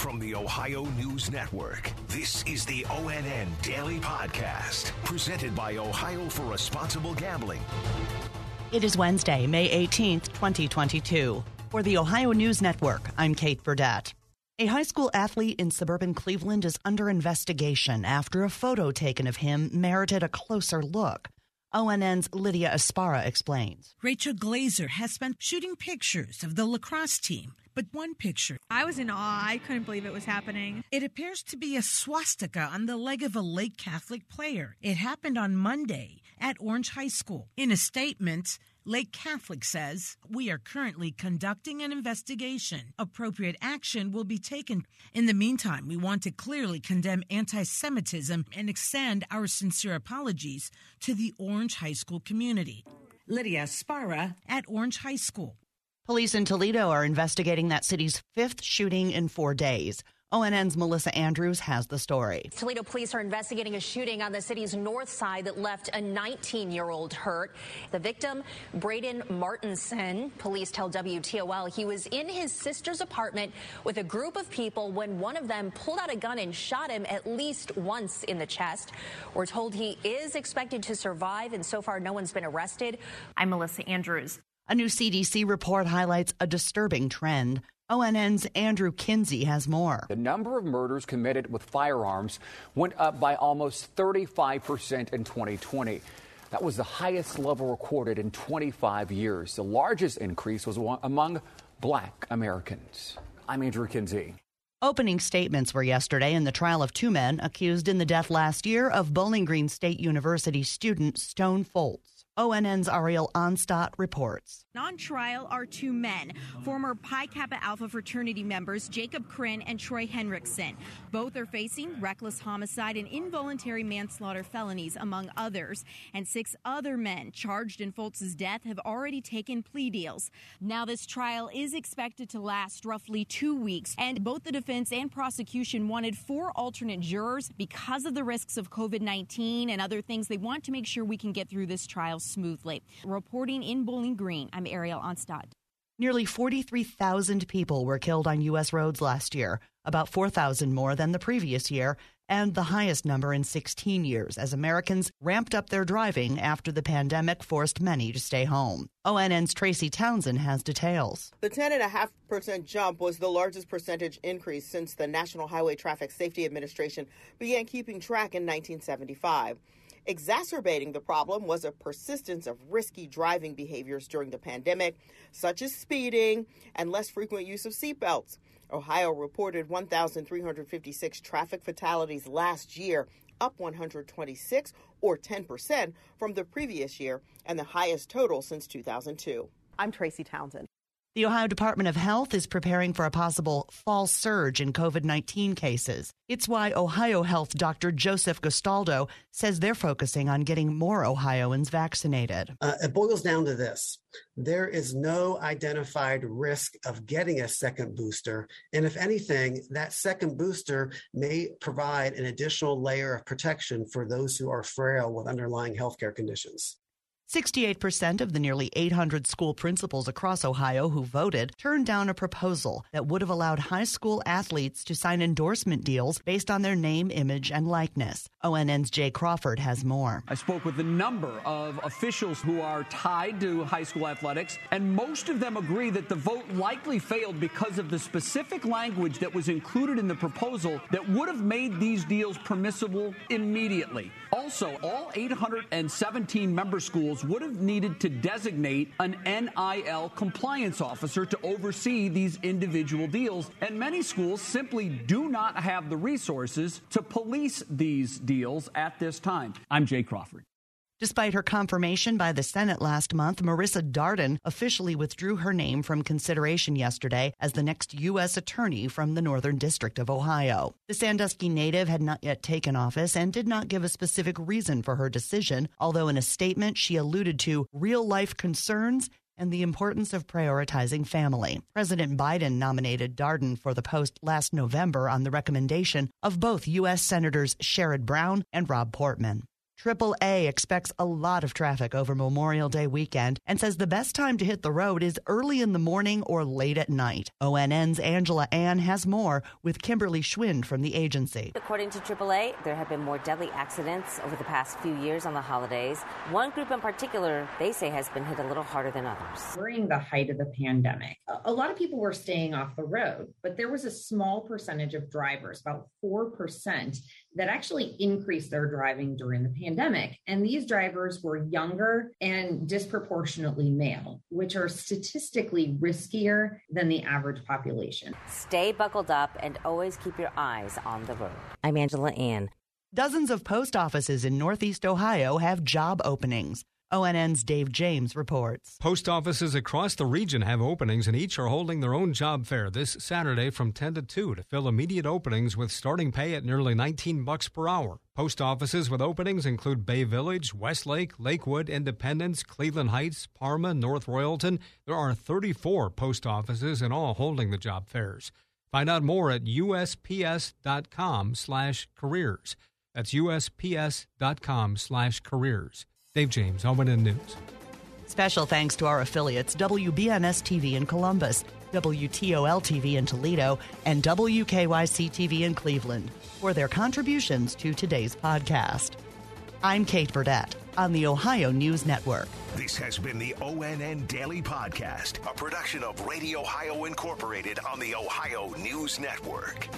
From the Ohio News Network, this is the ONN Daily Podcast, presented by Ohio for Responsible Gambling. It is Wednesday, May 18th, 2022. For the Ohio News Network, I'm Kate Burdett. A high school athlete in suburban Cleveland is under investigation after a photo taken of him merited a closer look. ONN's Lydia Esparra explains. Rachel Glazer has spent shooting pictures of the lacrosse team but one picture. I was in awe. I couldn't believe it was happening. It appears to be a swastika on the leg of a Lake Catholic player. It happened on Monday at Orange High School. In a statement, Lake Catholic says, We are currently conducting an investigation. Appropriate action will be taken. In the meantime, we want to clearly condemn anti Semitism and extend our sincere apologies to the Orange High School community. Lydia Esparra at Orange High School. Police in Toledo are investigating that city's fifth shooting in four days. ONN's Melissa Andrews has the story. Toledo police are investigating a shooting on the city's north side that left a 19 year old hurt. The victim, Braden Martinson, police tell WTOL he was in his sister's apartment with a group of people when one of them pulled out a gun and shot him at least once in the chest. We're told he is expected to survive, and so far no one's been arrested. I'm Melissa Andrews. A new CDC report highlights a disturbing trend. ONN's Andrew Kinsey has more. The number of murders committed with firearms went up by almost 35% in 2020. That was the highest level recorded in 25 years. The largest increase was among black Americans. I'm Andrew Kinsey. Opening statements were yesterday in the trial of two men accused in the death last year of Bowling Green State University student Stone Foltz. ONN's Ariel Onstadt reports. On trial are two men, former Pi Kappa Alpha fraternity members Jacob Krinn and Troy Henricksen. Both are facing reckless homicide and involuntary manslaughter felonies, among others. And six other men charged in Foltz's death have already taken plea deals. Now, this trial is expected to last roughly two weeks, and both the defense and prosecution wanted four alternate jurors because of the risks of COVID 19 and other things. They want to make sure we can get through this trial smoothly. Reporting in Bowling Green, I'm Ariel Onstadt. Nearly 43,000 people were killed on U.S. roads last year, about 4,000 more than the previous year, and the highest number in 16 years as Americans ramped up their driving after the pandemic forced many to stay home. ONN's Tracy Townsend has details. The 10.5% jump was the largest percentage increase since the National Highway Traffic Safety Administration began keeping track in 1975. Exacerbating the problem was a persistence of risky driving behaviors during the pandemic, such as speeding and less frequent use of seatbelts. Ohio reported 1,356 traffic fatalities last year, up 126 or 10% from the previous year, and the highest total since 2002. I'm Tracy Townsend. The Ohio Department of Health is preparing for a possible fall surge in COVID 19 cases. It's why Ohio Health Dr. Joseph Gastaldo says they're focusing on getting more Ohioans vaccinated. Uh, it boils down to this there is no identified risk of getting a second booster. And if anything, that second booster may provide an additional layer of protection for those who are frail with underlying healthcare conditions. 68% of the nearly 800 school principals across Ohio who voted turned down a proposal that would have allowed high school athletes to sign endorsement deals based on their name, image, and likeness. ONN's Jay Crawford has more. I spoke with a number of officials who are tied to high school athletics, and most of them agree that the vote likely failed because of the specific language that was included in the proposal that would have made these deals permissible immediately. Also, all 817 member schools would have needed to designate an NIL compliance officer to oversee these individual deals, and many schools simply do not have the resources to police these deals at this time. I'm Jay Crawford. Despite her confirmation by the Senate last month, Marisa Darden officially withdrew her name from consideration yesterday as the next U.S. attorney from the Northern District of Ohio. The Sandusky native had not yet taken office and did not give a specific reason for her decision, although in a statement she alluded to real life concerns and the importance of prioritizing family. President Biden nominated Darden for the post last November on the recommendation of both U.S. Senators Sherrod Brown and Rob Portman. AAA expects a lot of traffic over Memorial Day weekend and says the best time to hit the road is early in the morning or late at night. ONN's Angela An has more with Kimberly Schwind from the agency. According to AAA, there have been more deadly accidents over the past few years on the holidays. One group in particular, they say, has been hit a little harder than others. During the height of the pandemic, a lot of people were staying off the road, but there was a small percentage of drivers, about 4%, that actually increased their driving during the pandemic. And these drivers were younger and disproportionately male, which are statistically riskier than the average population. Stay buckled up and always keep your eyes on the road. I'm Angela An. Dozens of post offices in Northeast Ohio have job openings. ONN's Dave James reports. Post offices across the region have openings, and each are holding their own job fair this Saturday from 10 to 2 to fill immediate openings with starting pay at nearly 19 bucks per hour. Post offices with openings include Bay Village, Westlake, Lakewood, Independence, Cleveland Heights, Parma, North Royalton. There are 34 post offices in all holding the job fairs. Find out more at usps.com/careers. That's usps.com/careers. Dave James, ONN News. Special thanks to our affiliates WBNS TV in Columbus, WTOL TV in Toledo, and WKYC TV in Cleveland for their contributions to today's podcast. I'm Kate Burdett on the Ohio News Network. This has been the ONN Daily Podcast, a production of Radio Ohio Incorporated on the Ohio News Network.